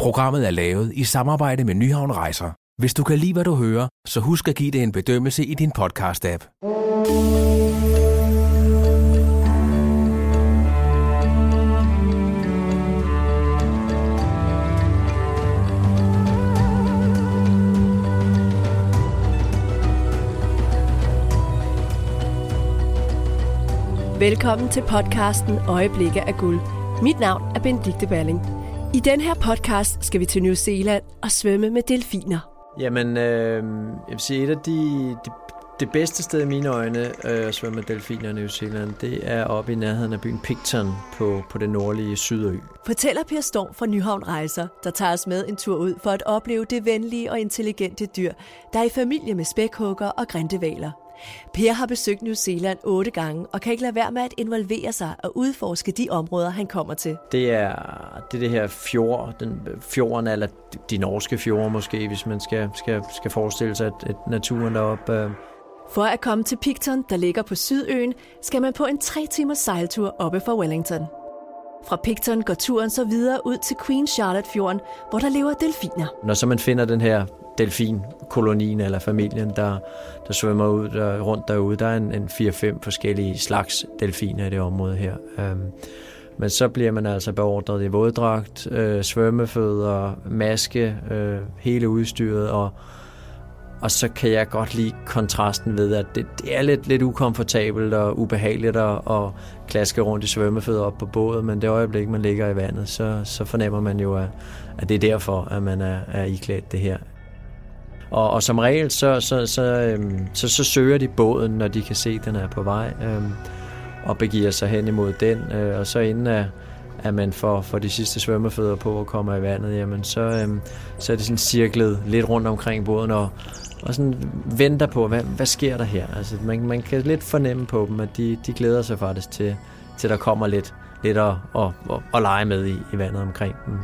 Programmet er lavet i samarbejde med Nyhavn Rejser. Hvis du kan lide, hvad du hører, så husk at give det en bedømmelse i din podcast-app. Velkommen til podcasten Øjeblikke af guld. Mit navn er Benedikte Balling. I den her podcast skal vi til New Zealand og svømme med delfiner. Jamen, øh, jeg vil sige, et af de, de, det bedste sted i mine øjne øh, at svømme med delfiner i New Zealand, det er oppe i nærheden af byen Picton på, på det nordlige Sydø. Fortæller Per Storm fra Nyhavn Rejser, der tager os med en tur ud for at opleve det venlige og intelligente dyr, der er i familie med spækhugger og grindevaler. Per har besøgt New Zealand otte gange og kan ikke lade være med at involvere sig og udforske de områder, han kommer til. Det er det, det her fjord, den, fjorden, eller de norske fjorde måske, hvis man skal, skal, skal forestille sig, at, at naturen deroppe... Øh. For at komme til Picton, der ligger på Sydøen, skal man på en tre timers sejltur oppe fra Wellington. Fra Picton går turen så videre ud til Queen Charlotte Fjorden, hvor der lever delfiner. Når så man finder den her delfinkolonien eller familien, der, der svømmer ud der, rundt derude. Der er en, en 4-5 forskellige slags delfiner i det område her. Øhm, men så bliver man altså beordret i våddragt, øh, svømmefødder, maske, øh, hele udstyret, og, og så kan jeg godt lide kontrasten ved, at det, det er lidt, lidt ukomfortabelt og ubehageligt at, at klaske rundt i svømmefødder op på båden, men det øjeblik, man ligger i vandet, så, så fornemmer man jo, at, at det er derfor, at man er, er iklædt det her. Og, og som regel, så, så, så, øhm, så, så søger de båden, når de kan se, at den er på vej, øhm, og begiver sig hen imod den. Øh, og så inden at, at man får, får de sidste svømmefødder på og kommer i vandet, jamen så, øhm, så er det sådan cirklet lidt rundt omkring båden og, og sådan venter på, hvad, hvad sker der her? Altså, man, man kan lidt fornemme på dem, at de, de glæder sig faktisk til, til der kommer lidt, lidt at, at, at, at lege med i, i vandet omkring dem.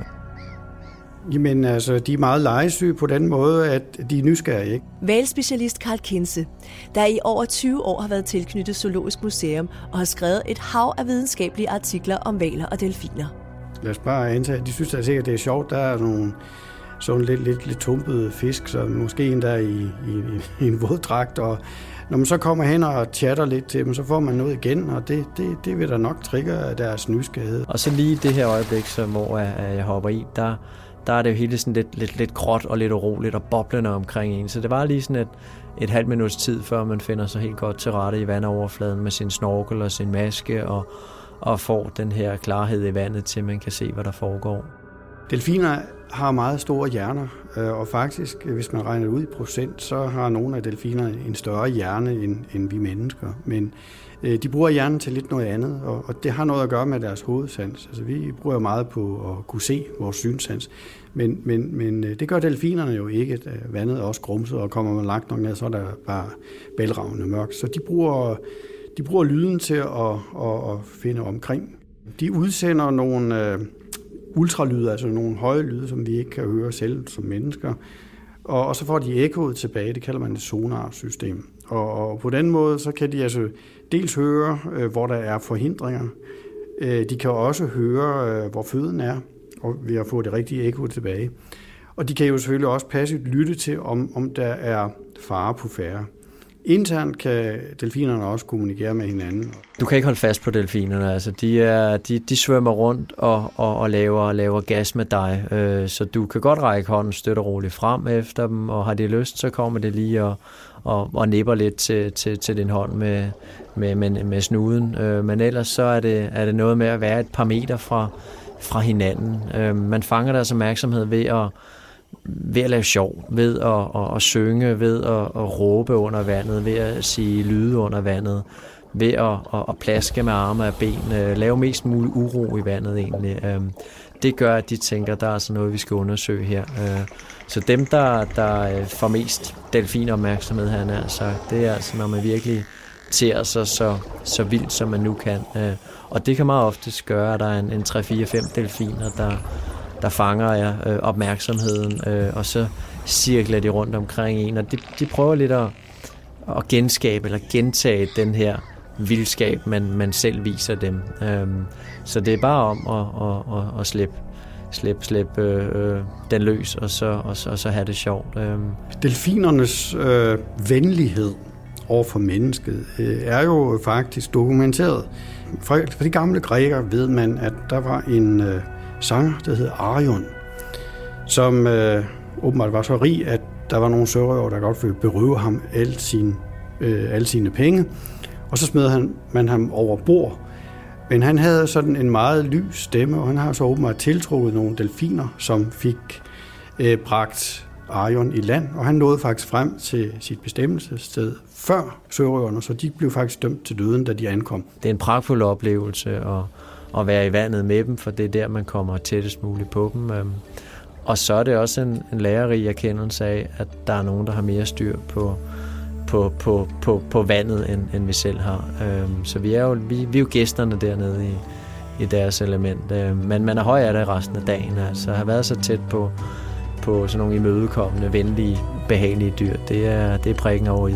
Jamen altså, de er meget legesyge på den måde, at de er nysgerrige. Ikke? Valspecialist Karl Kinse, der i over 20 år har været tilknyttet Zoologisk Museum og har skrevet et hav af videnskabelige artikler om valer og delfiner. Lad os bare antage, de synes at sikkert, det er sjovt. Der er nogle sådan lidt, lidt, lidt tumpede fisk, som måske endda i, i, i en våddragt, og når man så kommer hen og chatter lidt til dem, så får man noget igen, og det, det, det vil da nok trigge deres nysgerrighed. Og så lige det her øjeblik, så hvor jeg hopper i, der, der er det jo hele sådan lidt, lidt, lidt gråt og lidt uroligt og boblende omkring en. Så det var lige sådan et, et halvt minuts tid, før man finder sig helt godt til rette i vandoverfladen med sin snorkel og sin maske og, og får den her klarhed i vandet til, man kan se, hvad der foregår. Delfiner har meget store hjerner, Øh, og faktisk, øh, hvis man regner det ud i procent, så har nogle af delfinerne en større hjerne end, end vi mennesker. Men øh, de bruger hjernen til lidt noget andet, og og det har noget at gøre med deres hovedsans. Altså, vi bruger meget på at kunne se vores synssans, men, men, men øh, det gør delfinerne jo ikke. Vandet er også grumset, og kommer man langt nok ned, så er der bare bælragende mørkt. Så de bruger, de bruger lyden til at, at, at finde omkring. De udsender nogle øh, ultralyde, altså nogle høje lyde, som vi ikke kan høre selv som mennesker. Og, og så får de ekkoet tilbage, det kalder man et sonarsystem. Og, og på den måde, så kan de altså dels høre, øh, hvor der er forhindringer. Øh, de kan også høre, øh, hvor føden er, og ved at få det rigtige ekko tilbage. Og de kan jo selvfølgelig også passivt lytte til, om, om der er fare på færre. Internt kan delfinerne også kommunikere med hinanden. Du kan ikke holde fast på delfinerne. Altså, de, er, de, de svømmer rundt og, og, og laver, laver gas med dig. Øh, så du kan godt række hånden støtte roligt frem efter dem, og har de lyst, så kommer det lige og, og, og nipper lidt til, til, til din hånd med, med, med, med snuden. Øh, men ellers så er det, er det noget med at være et par meter fra, fra hinanden. Øh, man fanger deres opmærksomhed ved at ved at lave sjov, ved at, at, at synge, ved at, at råbe under vandet, ved at sige lyde under vandet, ved at, at, at plaske med arme og ben, øh, lave mest mulig uro i vandet egentlig. Øh, det gør, at de tænker, at der er altså noget, vi skal undersøge her. Øh, så dem, der, der øh, får mest delfinopmærksomhed, han er sagt, det er altså, når man virkelig tærer sig så, så vildt, som man nu kan. Øh, og det kan meget ofte gøre, at der er en, en 3-4-5 delfiner, der, der fanger jeg øh, opmærksomheden, øh, og så cirkler de rundt omkring en, og de, de prøver lidt at, at genskabe eller gentage den her vildskab, man, man selv viser dem. Øhm, så det er bare om at, at, at, at slippe, slippe slip, øh, den løs, og så, og, så, og så have det sjovt. Øhm. Delfinernes øh, venlighed over for mennesket øh, er jo faktisk dokumenteret. Fra, fra de gamle grækere ved man, at der var en øh, sanger, der hed Arion, som øh, åbenbart var så rig, at der var nogle sørøver, der godt ville berøve ham alt sin, øh, alle sine penge, og så smed han, man ham over bord. Men han havde sådan en meget lys stemme, og han har så åbenbart tiltrukket nogle delfiner, som fik øh, bragt Arion i land, og han nåede faktisk frem til sit bestemmelsessted før sørøverne, så de blev faktisk dømt til døden, da de ankom. Det er en pragtfuld oplevelse og at være i vandet med dem, for det er der, man kommer tættest muligt på dem. Øhm, og så er det også en, en lærerig erkendelse af, at der er nogen, der har mere styr på, på, på, på, på vandet, end, end vi selv har. Øhm, så vi er jo, vi, vi er jo gæsterne dernede i, i deres element. Øhm, men man er høj af det resten af dagen. Altså har været så tæt på, på sådan nogle imødekommende, venlige, behagelige dyr. Det er, det er prikken over i.